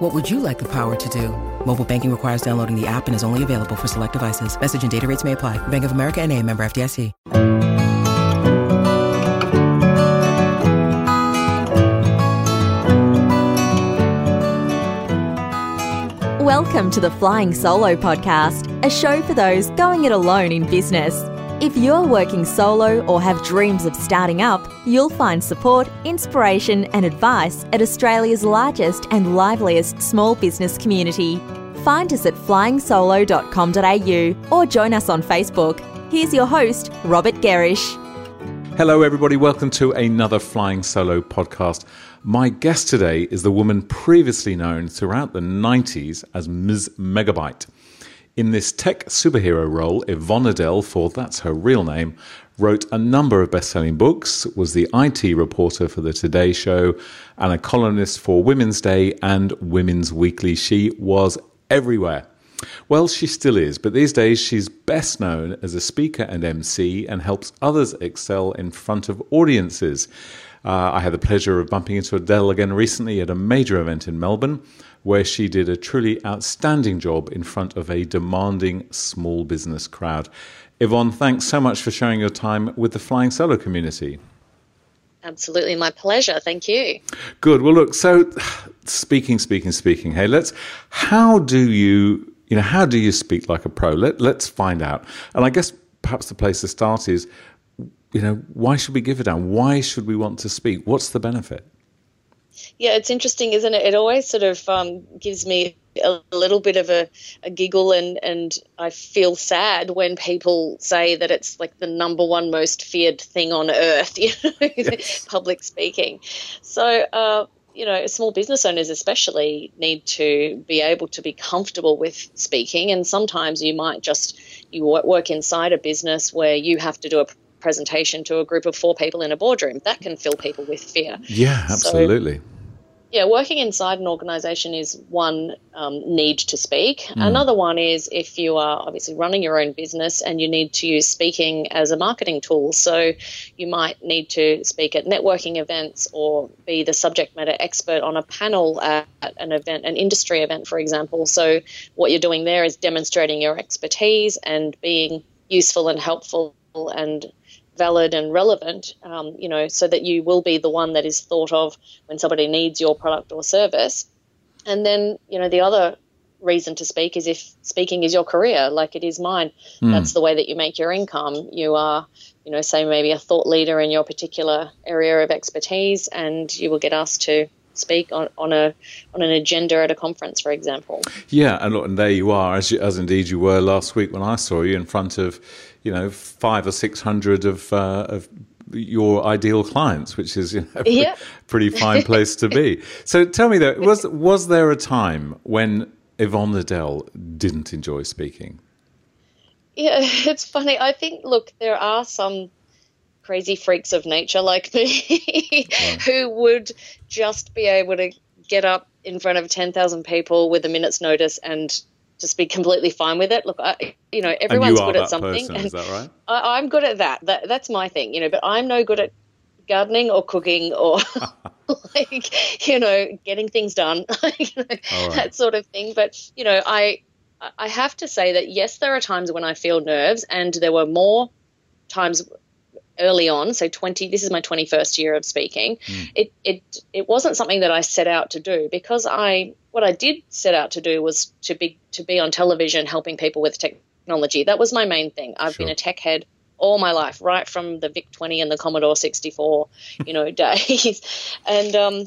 What would you like the power to do? Mobile banking requires downloading the app and is only available for select devices. Message and data rates may apply. Bank of America and a member FDIC. Welcome to the Flying Solo podcast, a show for those going it alone in business. If you're working solo or have dreams of starting up, you'll find support, inspiration, and advice at Australia's largest and liveliest small business community. Find us at flyingsolo.com.au or join us on Facebook. Here's your host, Robert Gerrish. Hello, everybody. Welcome to another Flying Solo podcast. My guest today is the woman previously known throughout the 90s as Ms. Megabyte. In this tech superhero role, Yvonne Adele, for that's her real name, wrote a number of best selling books, was the IT reporter for The Today Show, and a columnist for Women's Day and Women's Weekly. She was everywhere. Well, she still is, but these days she's best known as a speaker and MC and helps others excel in front of audiences. Uh, I had the pleasure of bumping into Adele again recently at a major event in Melbourne where she did a truly outstanding job in front of a demanding small business crowd. Yvonne, thanks so much for sharing your time with the Flying Solo community. Absolutely, my pleasure. Thank you. Good. Well, look. So, speaking, speaking, speaking. Hey, let's. How do you, you know, how do you speak like a pro? Let Let's find out. And I guess perhaps the place to start is, you know, why should we give it down? Why should we want to speak? What's the benefit? Yeah, it's interesting, isn't it? It always sort of um, gives me a little bit of a, a, giggle and, and I feel sad when people say that it's like the number one most feared thing on earth, you know, yes. public speaking. So, uh, you know, small business owners especially need to be able to be comfortable with speaking. And sometimes you might just, you work inside a business where you have to do a presentation to a group of four people in a boardroom. That can fill people with fear. Yeah, absolutely. So, yeah, working inside an organization is one um, need to speak. Mm. Another one is if you are obviously running your own business and you need to use speaking as a marketing tool. So you might need to speak at networking events or be the subject matter expert on a panel at an event, an industry event, for example. So what you're doing there is demonstrating your expertise and being useful and helpful and valid and relevant, um, you know, so that you will be the one that is thought of when somebody needs your product or service. And then, you know, the other reason to speak is if speaking is your career, like it is mine. Mm. That's the way that you make your income. You are, you know, say maybe a thought leader in your particular area of expertise, and you will get asked to speak on, on a on an agenda at a conference, for example. Yeah, and, look, and there you are, as, you, as indeed you were last week when I saw you in front of you know five or six hundred of uh, of your ideal clients, which is you know, a pretty fine place to be. So tell me though, was was there a time when Yvonne Adele didn't enjoy speaking? Yeah, it's funny. I think look, there are some crazy freaks of nature like me who would just be able to get up in front of 10,000 people with a minute's notice and just be completely fine with it. Look, I, you know, everyone's you good at something. Person, is that right? I, am good at that. that. That's my thing, you know, but I'm no good at gardening or cooking or like, you know, getting things done, you know, right. that sort of thing. But, you know, I, I have to say that yes, there are times when I feel nerves, and there were more times early on, so 20, this is my 21st year of speaking, mm. it, it, it wasn't something that I set out to do because I, what I did set out to do was to be, to be on television helping people with technology. That was my main thing. I've sure. been a tech head all my life, right from the VIC 20 and the Commodore 64, you know, days. And um,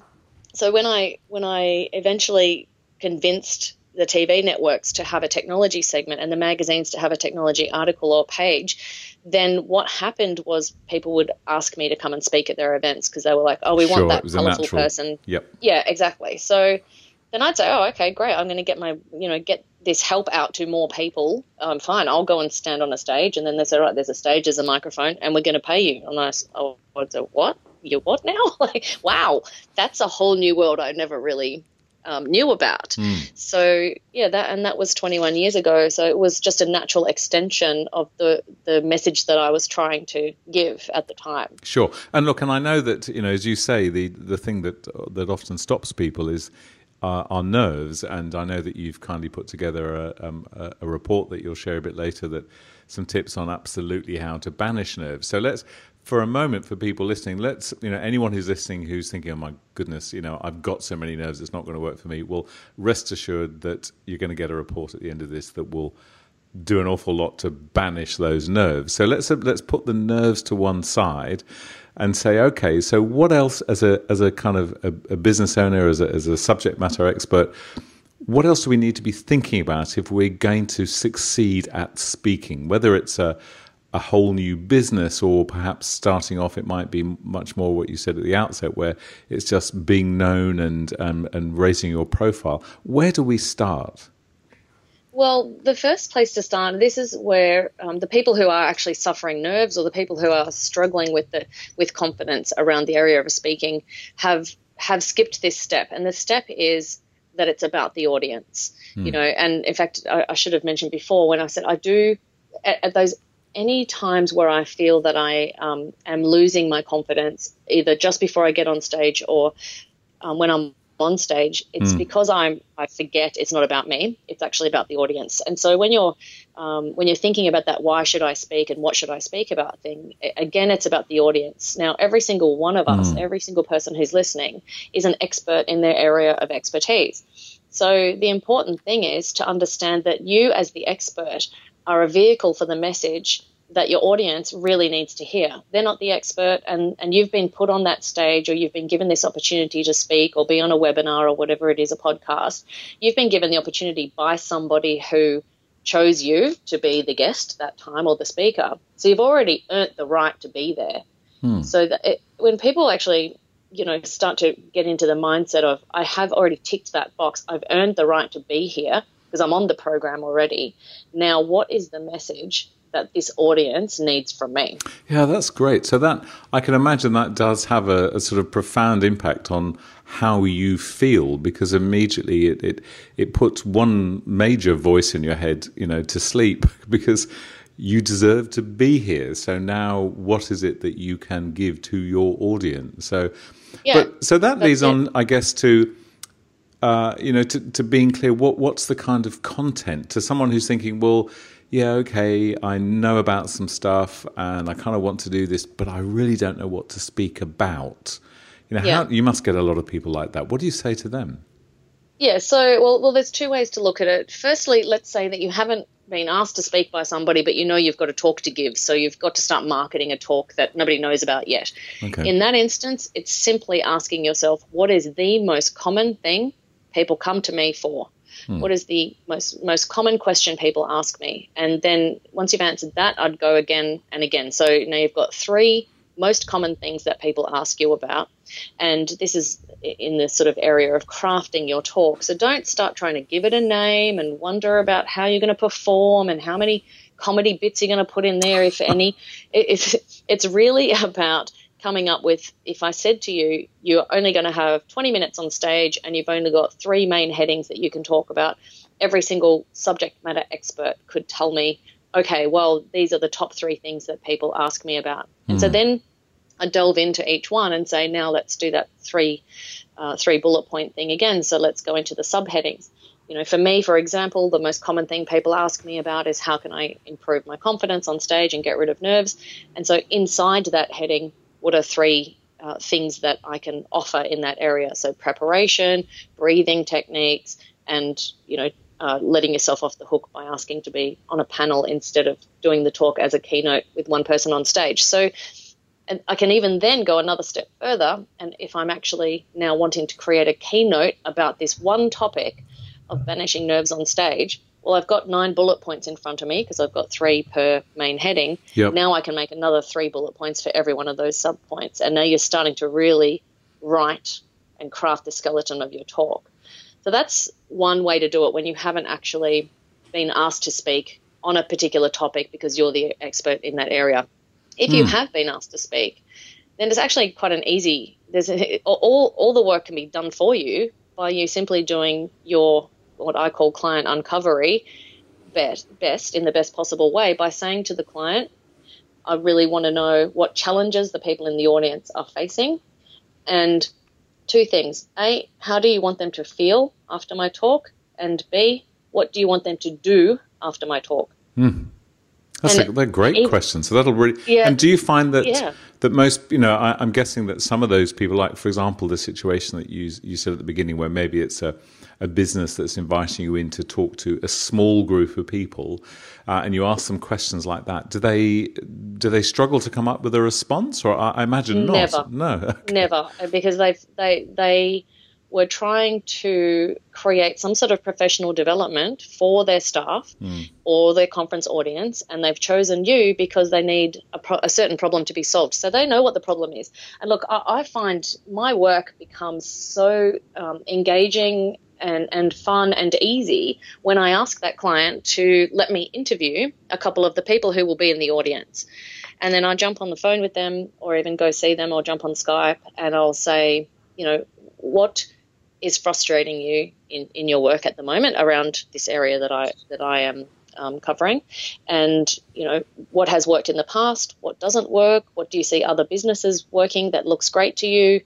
so when I, when I eventually convinced the TV networks to have a technology segment and the magazines to have a technology article or page, then what happened was people would ask me to come and speak at their events because they were like, "Oh, we sure, want that colorful person." Yep. Yeah, exactly. So then I'd say, "Oh, okay, great. I'm going to get my, you know, get this help out to more people, I'm fine. I'll go and stand on a stage, and then they say, right, there's a stage, there's a microphone, and we're going to pay you. And I, oh, what? You what now? like, wow, that's a whole new world I never really um, knew about. Mm. So yeah, that and that was 21 years ago. So it was just a natural extension of the the message that I was trying to give at the time. Sure, and look, and I know that you know, as you say, the the thing that that often stops people is. Uh, our nerves, and I know that you've kindly put together a, um, a, a report that you'll share a bit later that some tips on absolutely how to banish nerves. So let's for a moment for people listening, let's you know anyone who's listening who's thinking, "Oh my goodness, you know I've got so many nerves, it's not going to work for me." Well, rest assured that you're going to get a report at the end of this that will do an awful lot to banish those nerves. So let's let's put the nerves to one side and say, okay, so what else as a as a kind of a, a business owner, as a, as a subject matter expert, what else do we need to be thinking about if we're going to succeed at speaking? Whether it's a a whole new business, or perhaps starting off, it might be much more what you said at the outset, where it's just being known and um, and raising your profile. Where do we start? Well, the first place to start, this is where um, the people who are actually suffering nerves, or the people who are struggling with the with confidence around the area of speaking, have have skipped this step, and the step is that it's about the audience. Mm. You know, and in fact, I, I should have mentioned before when I said I do at, at those any times where I feel that I um, am losing my confidence, either just before I get on stage or um, when I'm on stage, it's mm. because I'm I forget it's not about me. It's actually about the audience. And so when you're um, when you're thinking about that, why should I speak and what should I speak about thing? Again, it's about the audience. Now, every single one of us, mm. every single person who's listening, is an expert in their area of expertise. So the important thing is to understand that you, as the expert, are a vehicle for the message that your audience really needs to hear. They're not the expert, and, and you've been put on that stage or you've been given this opportunity to speak or be on a webinar or whatever it is, a podcast. You've been given the opportunity by somebody who chose you to be the guest that time or the speaker. So you've already earned the right to be there. Hmm. So that it, when people actually you know start to get into the mindset of I have already ticked that box, I've earned the right to be here because I'm on the program already. Now, what is the message that this audience needs from me? Yeah, that's great. So that I can imagine that does have a, a sort of profound impact on how you feel because immediately it, it it puts one major voice in your head, you know, to sleep because you deserve to be here. So now, what is it that you can give to your audience? So, yeah, but so that leads on, I guess, to uh, you know, to, to being clear, what what's the kind of content to someone who's thinking, well, yeah, okay, I know about some stuff and I kind of want to do this, but I really don't know what to speak about. You know, yeah. how, you must get a lot of people like that. What do you say to them? Yeah, so well, well, there's two ways to look at it. Firstly, let's say that you haven't been asked to speak by somebody, but you know you've got a talk to give, so you've got to start marketing a talk that nobody knows about yet. Okay. In that instance, it's simply asking yourself, what is the most common thing people come to me for? Hmm. What is the most most common question people ask me? And then once you've answered that, I'd go again and again. So now you've got three most common things that people ask you about. And this is in the sort of area of crafting your talk. So don't start trying to give it a name and wonder about how you're going to perform and how many comedy bits you're going to put in there, if any. It's, it's really about coming up with if I said to you, you're only going to have 20 minutes on stage and you've only got three main headings that you can talk about, every single subject matter expert could tell me, okay, well, these are the top three things that people ask me about. Mm. And so hmm. then I delve into each one and say, now let's do that three, uh, three bullet point thing again. So let's go into the subheadings. You know, for me, for example, the most common thing people ask me about is how can I improve my confidence on stage and get rid of nerves. And so inside that heading, what are three uh, things that I can offer in that area? So preparation, breathing techniques, and you know uh, letting yourself off the hook by asking to be on a panel instead of doing the talk as a keynote with one person on stage. So and I can even then go another step further. And if I'm actually now wanting to create a keynote about this one topic of banishing nerves on stage, well, I've got nine bullet points in front of me because I've got three per main heading. Yep. Now I can make another three bullet points for every one of those sub points. And now you're starting to really write and craft the skeleton of your talk. So that's one way to do it when you haven't actually been asked to speak on a particular topic because you're the expert in that area. If mm. you hmm. have been asked to speak, then it's actually quite an easy. There's a, all all the work can be done for you by you simply doing your what I call client uncovery best, best in the best possible way by saying to the client, I really want to know what challenges the people in the audience are facing. And two things A, how do you want them to feel after my talk? And B, what do you want them to do after my talk? Mm. That's a, they're great even, questions. So that'll really. Yeah, and do you find that yeah. that most, you know, I, am guessing that some of those people, like for example, the situation that you you said at the beginning, where maybe it's a a business that's inviting you in to talk to a small group of people, uh, and you ask them questions like that, do they do they struggle to come up with a response, or I, I imagine not? Never, no, okay. never, because they they they were trying to create some sort of professional development for their staff mm. or their conference audience, and they've chosen you because they need a, pro- a, certain problem to be solved. So they know what the problem is. And look, I, I find my work becomes so um, engaging and, and fun and easy when I ask that client to let me interview a couple of the people who will be in the audience. And then I jump on the phone with them or even go see them or jump on Skype and I'll say, you know, what is frustrating you in, in your work at the moment around this area that I that I am um, covering, and you know what has worked in the past, what doesn't work, what do you see other businesses working that looks great to you,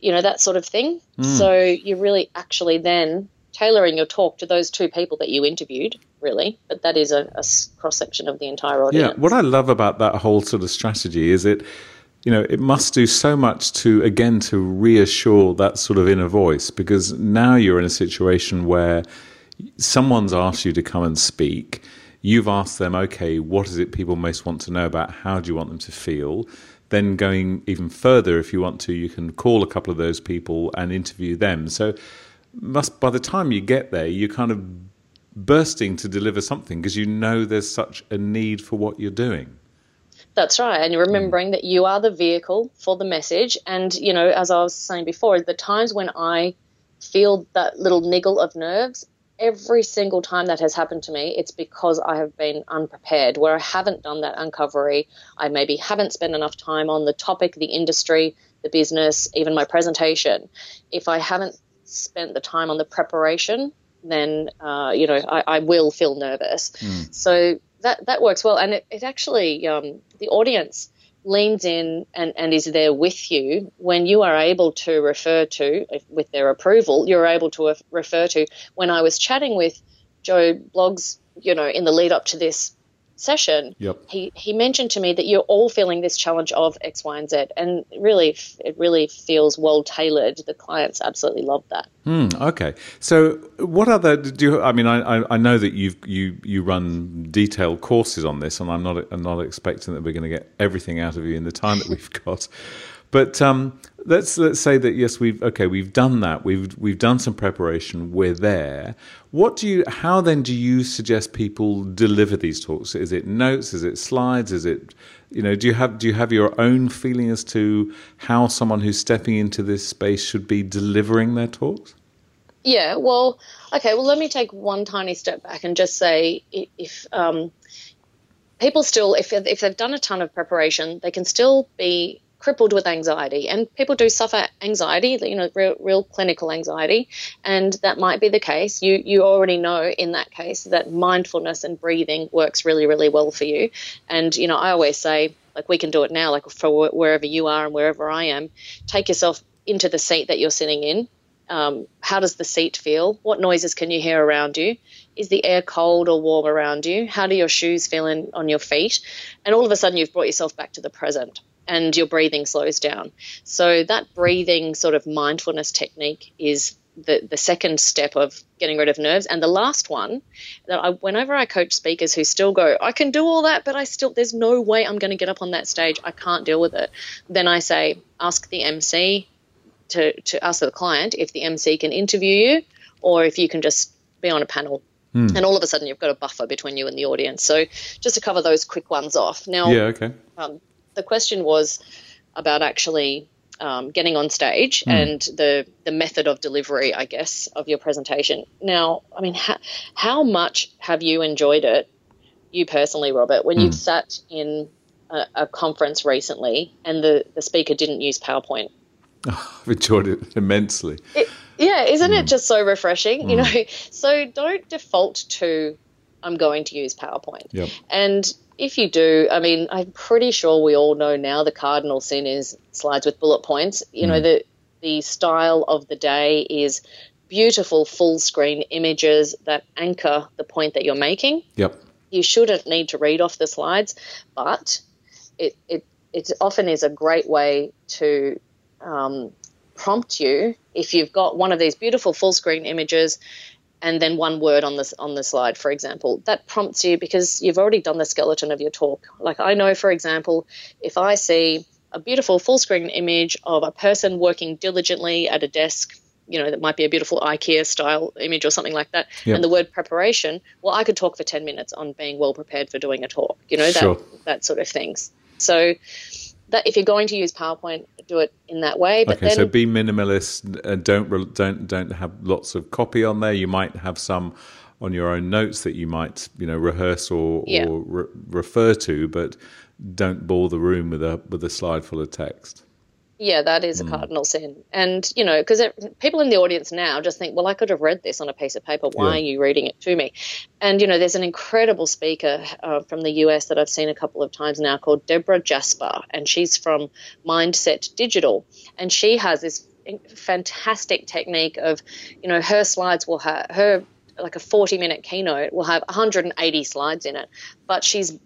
you know, that sort of thing. Mm. So you're really actually then tailoring your talk to those two people that you interviewed, really. But that is a, a cross section of the entire audience. Yeah, what I love about that whole sort of strategy is it, you know, it must do so much to, again, to reassure that sort of inner voice because now you're in a situation where someone's asked you to come and speak. You've asked them, okay, what is it people most want to know about? How do you want them to feel? Then going even further, if you want to, you can call a couple of those people and interview them. So, must by the time you get there, you're kind of bursting to deliver something because you know there's such a need for what you're doing. That's right. And you're remembering mm. that you are the vehicle for the message. And, you know, as I was saying before, the times when I feel that little niggle of nerves, every single time that has happened to me, it's because I have been unprepared, where I haven't done that uncovery. I maybe haven't spent enough time on the topic, the industry, the business, even my presentation. If I haven't spent the time on the preparation, then uh, you know I, I, will feel nervous. Mm. So that that works well, and it, it actually um, the audience leans in and, and is there with you when you are able to refer to, with their approval, you're able to refer to. When I was chatting with Joe Bloggs, you know, in the lead up to this session, yep. he, he mentioned to me that you're all feeling this challenge of X, Y, and Z, and really, it really feels well tailored. The clients absolutely love that. Hmm, okay, so what other do you? I mean, I, I know that you you you run detailed courses on this, and I'm not I'm not expecting that we're going to get everything out of you in the time that we've got. But um, let's let's say that yes, we've okay, we've done that. We've we've done some preparation. We're there. What do you? How then do you suggest people deliver these talks? Is it notes? Is it slides? Is it you know? Do you have do you have your own feeling as to how someone who's stepping into this space should be delivering their talks? Yeah. Well, okay. Well, let me take one tiny step back and just say if. Um, people still, if, if they've done a ton of preparation, they can still be crippled with anxiety. And people do suffer anxiety, you know, real, real clinical anxiety. And that might be the case. You, you already know in that case that mindfulness and breathing works really, really well for you. And, you know, I always say, like, we can do it now, like for wherever you are and wherever I am. Take yourself into the seat that you're sitting in. Um, how does the seat feel? What noises can you hear around you? Is the air cold or warm around you? How do your shoes feel in, on your feet? And all of a sudden, you've brought yourself back to the present and your breathing slows down. So that breathing sort of mindfulness technique is the, the second step of getting rid of nerves. And the last one that I, whenever I coach speakers who still go, I can do all that, but I still, there's no way I'm going to get up on that stage. I can't deal with it. Then I say, ask the MC to, to ask the client if the MC can interview you or if you can just be on a panel. Hmm. And all of a sudden, you've got a buffer between you and the audience. So, just to cover those quick ones off. Now, yeah, okay. Um, the question was about actually um, getting on stage mm. and the the method of delivery, I guess, of your presentation. Now, I mean, ha- how much have you enjoyed it, you personally, Robert, when mm. you've sat in a, a, conference recently and the the speaker didn't use PowerPoint? Oh, I've enjoyed it immensely. It, yeah, isn't mm. it just so refreshing? You hmm. know, so don't default to I'm going to use PowerPoint. Yep. And if you do, I mean, I'm pretty sure we all know now the cardinal sin is slides with bullet points. You mm. know, the the style of the day is beautiful full screen images that anchor the point that you're making. Yep. You shouldn't need to read off the slides, but it it, it often is a great way to um, prompt you if you've got one of these beautiful full screen images and then one word on this on the slide, for example, that prompts you because you've already done the skeleton of your talk. Like I know, for example, if I see a beautiful full screen image of a person working diligently at a desk, you know, that might be a beautiful IKEA style image or something like that, yep. and the word preparation, well, I could talk for ten minutes on being well prepared for doing a talk. You know, that sure. that sort of things. So that if you're going to use PowerPoint, do it in that way. But okay, then, so be minimalist. Uh, don't don't don't have lots of copy on there. You might have some on your own notes that you might you know rehearse or, yeah. or re- refer to, but don't bore the room with a with a slide full of text. Yeah, that is a mm. cardinal sin. And, you know, because people in the audience now just think, well, I could have read this on a piece of paper. Why yeah. are you reading it to me? And, you know, there's an incredible speaker uh, from the US that I've seen a couple of times now called Debra Jasper, and she's from Mindset Digital. And she has this fantastic technique of, you know, her slides will have her like a 40 minute keynote will have 180 slides in it, but she's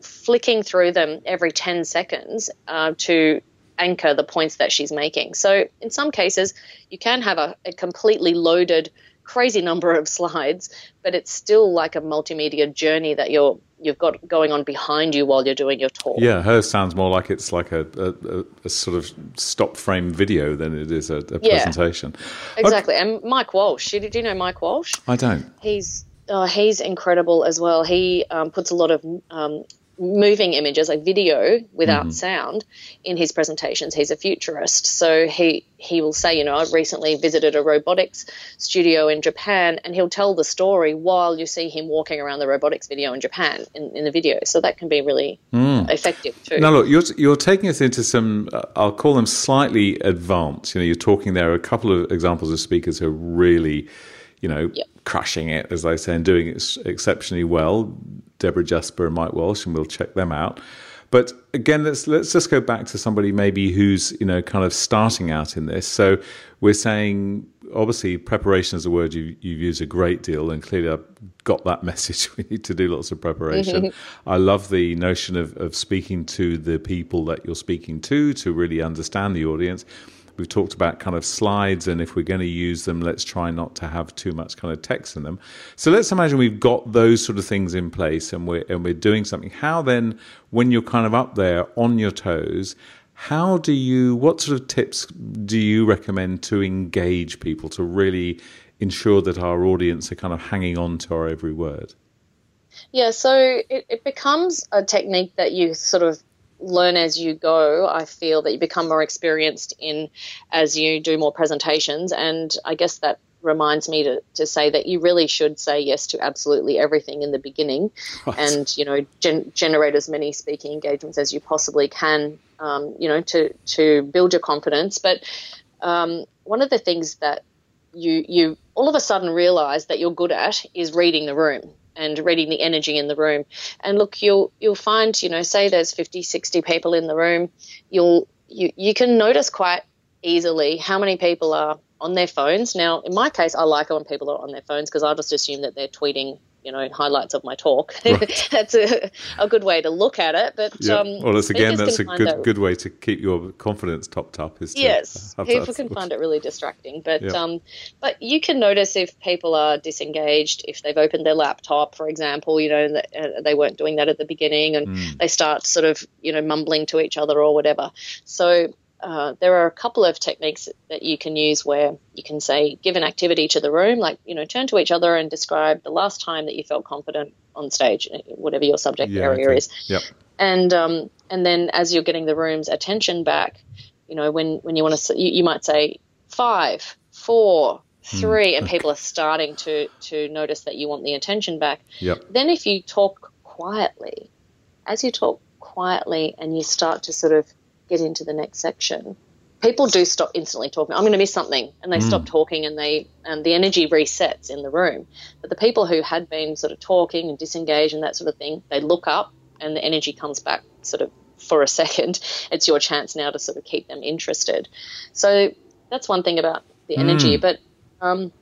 flicking through them every 10 seconds uh, to anchor the points that she's making. So in some cases, you can have a, a completely loaded, crazy number of slides, but it's still like a multimedia journey that you're you've got going on behind you while you're doing your talk. Yeah, hers sounds more like it's like a, a, a sort of stop frame video than it is a, a yeah, presentation. Exactly. Okay. And Mike Walsh, do you know Mike Walsh? I don't. He's oh, he's incredible as well. He um, puts a lot of um, moving images, like video without mm-hmm. sound, in his presentations. He's a futurist, so he he will say, you know, I recently visited a robotics studio in Japan, and he'll tell the story while you see him walking around the robotics video in Japan in, in the video. So that can be really mm. effective too. Now, look, you're you're taking us into some, uh, I'll call them slightly advanced. You know, you're talking there are a couple of examples of speakers who are really you know, yep. crushing it, as they say, and doing it exceptionally well. Debra Jasper and Mike Walsh, and we'll check them out. But again, let's let's just go back to somebody maybe who's you know kind of starting out in this. So we're saying obviously preparation is a word you you use a great deal, and clearly I've got that message. We need to do lots of preparation. Mm-hmm. I love the notion of of speaking to the people that you're speaking to to really understand the audience We've talked about kind of slides, and if we're going to use them, let's try not to have too much kind of text in them. So let's imagine we've got those sort of things in place, and we're and we're doing something. How then, when you're kind of up there on your toes, how do you? What sort of tips do you recommend to engage people to really ensure that our audience are kind of hanging on to our every word? Yeah, so it, it becomes a technique that you sort of learn as you go. I feel that you become more experienced in as you do more presentations. And I guess that reminds me to, to say that you really should say yes to absolutely everything in the beginning right. and, you know, gen- generate as many speaking engagements as you possibly can, um, you know, to, to build your confidence. But um, one of the things that you, you all of a sudden realize that you're good at is reading the room and reading the energy in the room. And look, you'll you'll find, you know, say there's 50, 60 people in the room, you'll you you can notice quite easily how many people are on their phones. Now, in my case, I like it when people are on their phones because I just assume that they're tweeting you know highlights of my talk. Right. that's a, a good way to look at it. But yeah. um, well, it's again that's a good that, good way to keep your confidence topped up. Is yes, people can find it really distracting. But yeah. um, but you can notice if people are disengaged, if they've opened their laptop, for example, you know uh, they weren't doing that at the beginning, and mm. they start sort of you know mumbling to each other or whatever. So uh, there are a couple of techniques that you can use where you can say, give an activity to the room, like, you know, turn to each other and describe the last time that you felt confident on stage, whatever your subject yeah, area okay. is. Yep. And, um, and then as you're getting the room's attention back, you know, when, when you want to, you, you might say five, four, three, hmm. three, and people are starting to, to notice that you want the attention back. Yep. Then if you talk quietly, as you talk quietly and you start to sort of get into the next section, people do stop instantly talking. I'm going to miss something, and they mm. stop talking, and they and the energy resets in the room. But the people who had been sort of talking and disengaged and that sort of thing, they look up, and the energy comes back sort of for a second. It's your chance now to sort of keep them interested. So that's one thing about the energy. Mm. But um,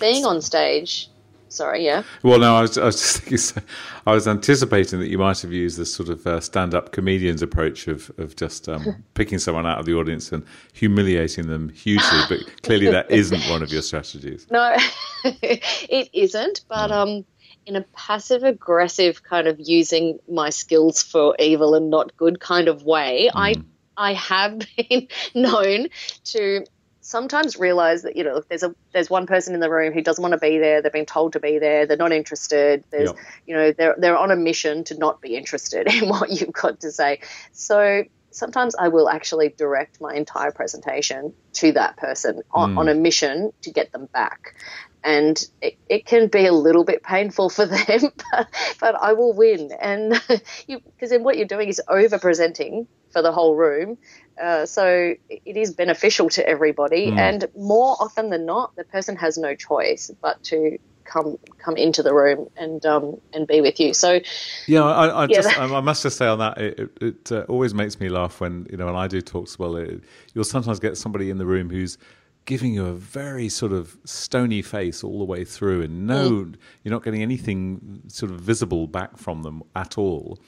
being on stage Sorry, yeah. Well, no, I was, I was just thinking, I was anticipating that you might have used this sort of uh, stand-up comedian's approach of of just um, picking someone out of the audience and humiliating them hugely. But clearly, that isn't one of your strategies. No, it isn't. But no. um, in a passive aggressive kind of using my skills for evil and not good kind of way, mm. I I have been known to sometimes realize that you know there's a there's one person in the room who doesn't want to be there they've been told to be there they're not interested there's yep. you know they're they're on a mission to not be interested in what you've got to say so sometimes I will actually direct my entire presentation to that person on, mm. on a mission to get them back and it, it can be a little bit painful for them, but, but I will win. And because then what you're doing is over presenting for the whole room, uh, so it is beneficial to everybody, mm. and more often than not, the person has no choice but to come come into the room and um, and be with you. So yeah, I, I yeah, just I must just say on that, it, it, it uh, always makes me laugh when you know when I do talks. Well, it, you'll sometimes get somebody in the room who's giving you a very sort of stony face all the way through, and no, mm. you're not getting anything sort of visible back from them at all.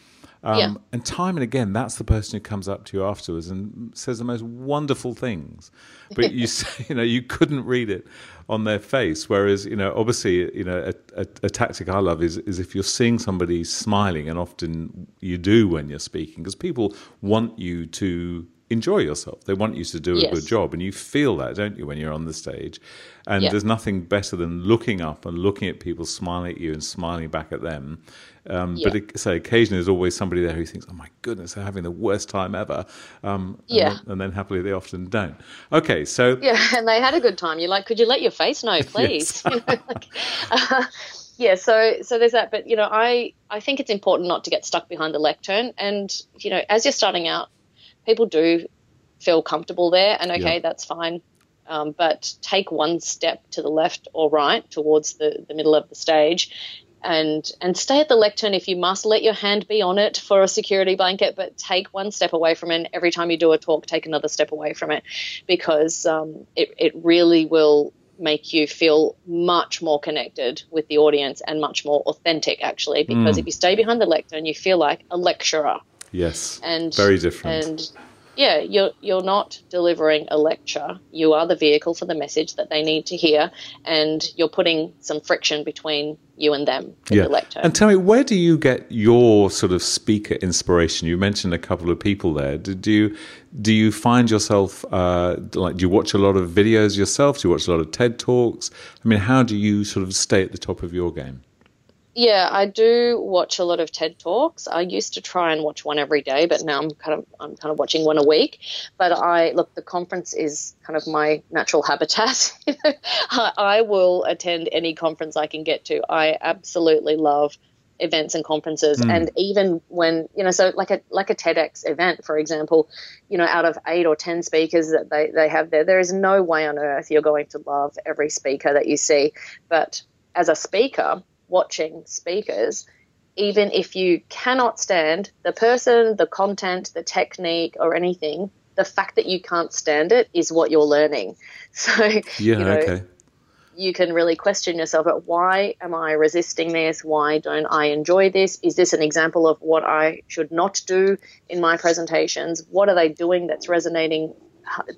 Um, yeah. And time and again, that's the person who comes up to you afterwards and says the most wonderful things. But you say, you know, you couldn't read it on their face. Whereas, you know, obviously, you know, a, a, a, tactic I love is is if you're seeing somebody smiling, and often you do when you're speaking, because people want you to enjoy yourself. They want you to do a yes. good job, and you feel that, don't you, when you're on the stage? And yeah. there's nothing better than looking up and looking at people smiling at you and smiling back at them. Um, yeah. But it, so occasionally there's always somebody there who thinks, "Oh my goodness, they're having the worst time ever." Um, and yeah, then, and then happily they often don't. Okay, so yeah, and they had a good time. You're like, could you let your face know, please? you know, like, uh, yeah, so so there's that. But you know, I I think it's important not to get stuck behind the lectern. And you know, as you're starting out, people do feel comfortable there, and okay, yeah. that's fine. Um, but take one step to the left or right towards the, the middle of the stage and and stay at the lectern if you must let your hand be on it for a security blanket but take one step away from it every time you do a talk take another step away from it because um, it, it really will make you feel much more connected with the audience and much more authentic actually because mm. if you stay behind the lectern you feel like a lecturer yes and very different and yeah, you're you're not delivering a lecture. You are the vehicle for the message that they need to hear, and you're putting some friction between you and them. yeah. The and tell me, where do you get your sort of speaker inspiration? You mentioned a couple of people there. Do, you do you find yourself uh, like do you watch a lot of videos yourself? Do you watch a lot of TED talks? I mean, how do you sort of stay at the top of your game? Yeah, I do watch a lot of TED talks. I used to try and watch one every day, but now I'm kind of I'm kind of watching one a week. But I look, the conference is kind of my natural habitat. I will attend any conference I can get to. I absolutely love events and conferences mm. and even when you know so like a like a TEDx event for example you know out of 8 or 10 speakers that they they have there there is no way on earth you're going to love every speaker that you see but as a speaker watching speakers, even if you cannot stand the person, the content, the technique, or anything, the fact that you can't stand it is what you're learning. So, yeah, you know, okay. You can really question yourself at why am I resisting this? Why don't I enjoy this? Is this an example of what I should not do in my presentations? What are they doing that's resonating,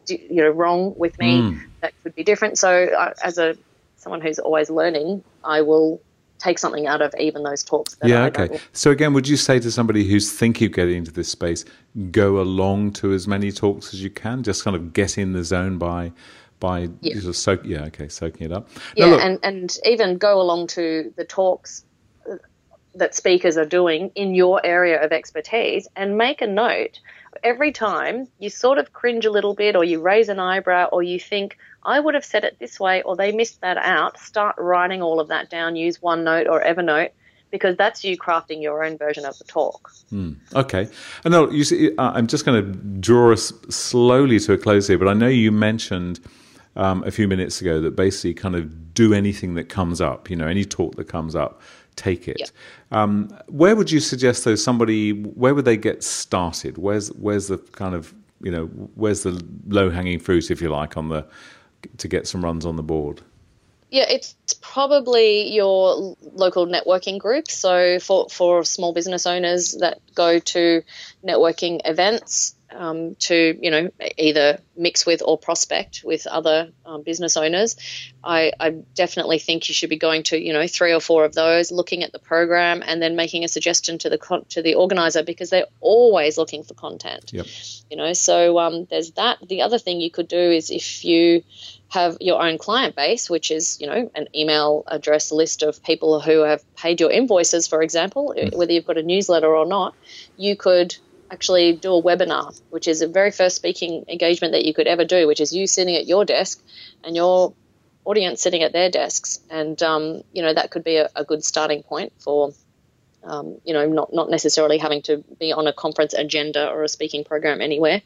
you know, wrong with me? Mm. That could be different. So, uh, as a someone who's always learning, I will take something out of even those talks. yeah, I okay. So again, would you say to somebody who's thinking of getting into this space, go along to as many talks as you can, just kind of get in the zone by by yeah. sort of soak, yeah, okay, soaking it up. Yeah, now, and and even go along to the talks uh, that speakers are doing in your area of expertise and make a note every time you sort of cringe a little bit or you raise an eyebrow or you think I would have said it this way or they missed that out start writing all of that down use OneNote or Evernote because that's you crafting your own version of the talk. Mm, okay. And no, you see, uh, I'm just going to draw us slowly to a close here, but I know you mentioned um, a few minutes ago that basically kind of do anything that comes up, you know, any talk that comes up, take it. Um, where would you suggest, though, somebody, where would they get started? Where's, where's the kind of, you know, where's the low hanging fruit, if you like, on the, to get some runs on the board? Yeah, it's probably your local networking group. So for, for small business owners that go to networking events, um, to you know either mix with or prospect with other um, business owners. I, I, definitely think you should be going to you know three or four of those, looking at the program, and then making a suggestion to the con- to the organizer because they're always looking for content. Yep. You know, so um, there's that. The other thing you could do is if you have your own client base, which is, you know, an email address list of people who have paid your invoices, for example, mm. whether you've got a newsletter or not, you could actually do a webinar, which is the very first speaking engagement that you could ever do, which is you sitting at your desk and your audience sitting at their desks. And, um, you know, that could be a, a good starting point for, um, you know, not, not necessarily having to be on a conference agenda or a speaking program anywhere.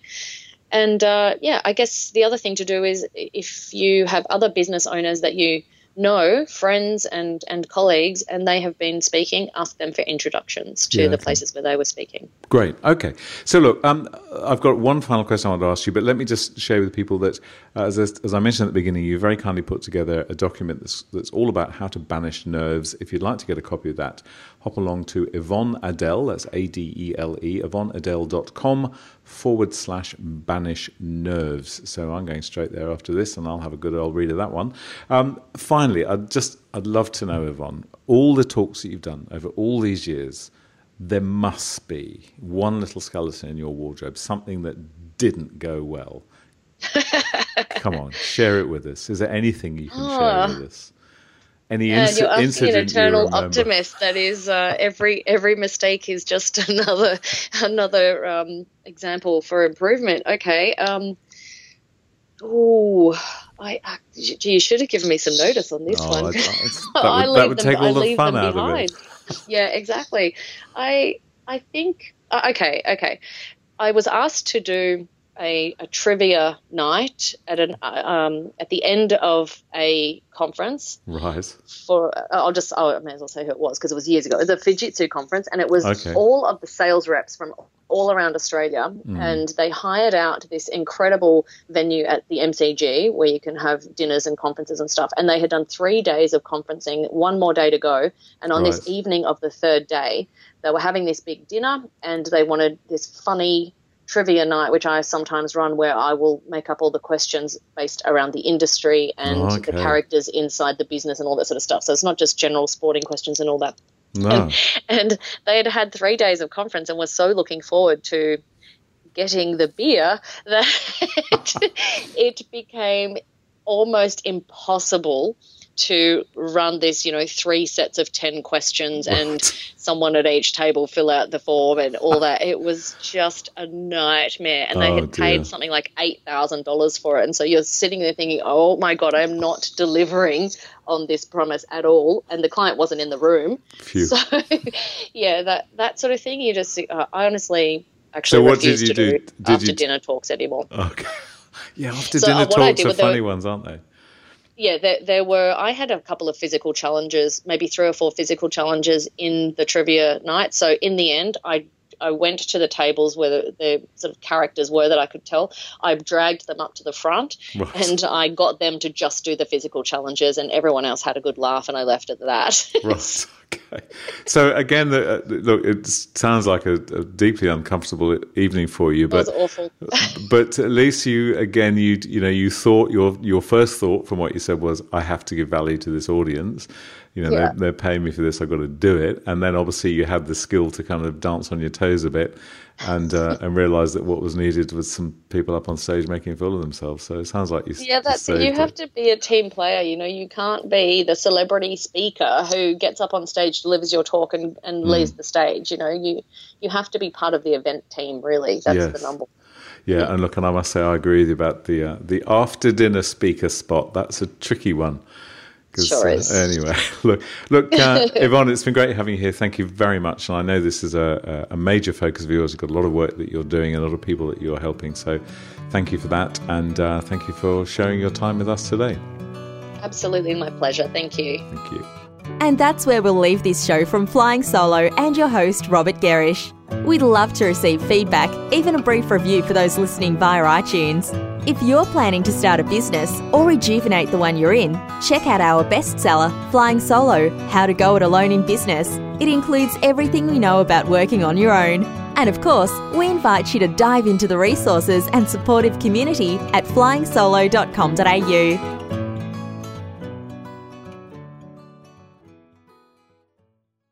And uh, yeah, I guess the other thing to do is if you have other business owners that you know, friends and, and colleagues, and they have been speaking, ask them for introductions to yeah, the places where they were speaking. Great. Okay. So, look, um, I've got one final question I want to ask you, but let me just share with people that, uh, as, as I mentioned at the beginning, you very kindly put together a document that's, that's all about how to banish nerves. If you'd like to get a copy of that, hop along to Yvonne Adele, that's A D E L E, yvonneadele.com forward slash banish nerves. So I'm going straight there after this and I'll have a good old read of that one. Um, finally, I'd just, I'd love to know, Yvonne, all the talks that you've done over all these years, there must be one little skeleton in your wardrobe, something that didn't go well. Come on, share it with us. Is there anything you can oh. share with us? And you're asking an eternal optimist that is uh, every every mistake is just another another um, example for improvement okay um, oh I, I you should have given me some notice on this oh, one. I, that would, that would them, take all the fun out behind. of it. yeah, exactly. I I think uh, okay, okay. I was asked to do a, a trivia night at an um, at the end of a conference. Right. For uh, I'll just oh, I may as well say who it was because it was years ago. It was a Fujitsu conference, and it was okay. all of the sales reps from all around Australia, mm. and they hired out this incredible venue at the MCG where you can have dinners and conferences and stuff. And they had done three days of conferencing, one more day to go. And on right. this evening of the third day, they were having this big dinner, and they wanted this funny trivia night, which I sometimes run, where I will make up all the questions based around the industry and oh, okay. the characters inside the business and all that sort of stuff. So it's not just general sporting questions and all that. No. And, and they had had three days of conference and were so looking forward to getting the beer that it became almost impossible to run this, you know, three sets of 10 questions and someone at each table fill out the form and all that. It was just a nightmare. And they oh, had paid something like $8,000 for it. And so you're sitting there thinking, oh my God, I'm not delivering on this promise at all. And the client wasn't in the room. Phew. So, yeah, that, that sort of thing, you just, uh, I honestly actually so what did you do, do after you... dinner talks anymore. Okay. Yeah, after so, dinner uh, talks are funny ones, aren't they? Yeah, there, there, were. I had a couple of physical challenges, maybe three or four physical challenges in the trivia night. So in the end, I I went to the tables where the, the, sort of characters were that I could tell. I dragged them up to the front right. and I got them to just do the physical challenges, and everyone else had a good laugh, and I left at that. right. Okay. So again, the, uh, look, it sounds like a, a, deeply uncomfortable evening for you, but awful. but at least you again you you know you thought your your first thought from what you said was I have to give value to this audience. You know, yeah. they're, they're, paying me for this. I've got to do it. And then obviously you have the skill to kind of dance on your toes a bit and uh, and realize that what was needed was some people up on stage making a fool of themselves. So it sounds like you. Yeah, that's it. You have to be a team player. You know, you can't be the celebrity speaker who gets up on stage, delivers your talk, and, and mm. leaves the stage. You know, you you have to be part of the event team. Really, that's yes. the number. Yeah, and look, and I must say I agree with you about the uh, the after dinner speaker spot. That's a tricky one. Sure uh, is. Uh, anyway, look, look, uh, Yvonne, it's been great having you here. Thank you very much. And I know this is a, a major focus of yours. You've got a lot of work that you're doing, and a lot of people that you're helping. So, thank you for that, and uh, thank you for sharing your time with us today. Absolutely, my pleasure. Thank you. Thank you. And that's where we'll leave this show from Flying Solo and your host, Robert Gerrish. We'd love to receive feedback, even a brief review for those listening via iTunes. If you're planning to start a business or rejuvenate the one you're in, check out our bestseller, Flying Solo How to Go It Alone in Business. It includes everything we know about working on your own. And of course, we invite you to dive into the resources and supportive community at flyingsolo.com.au.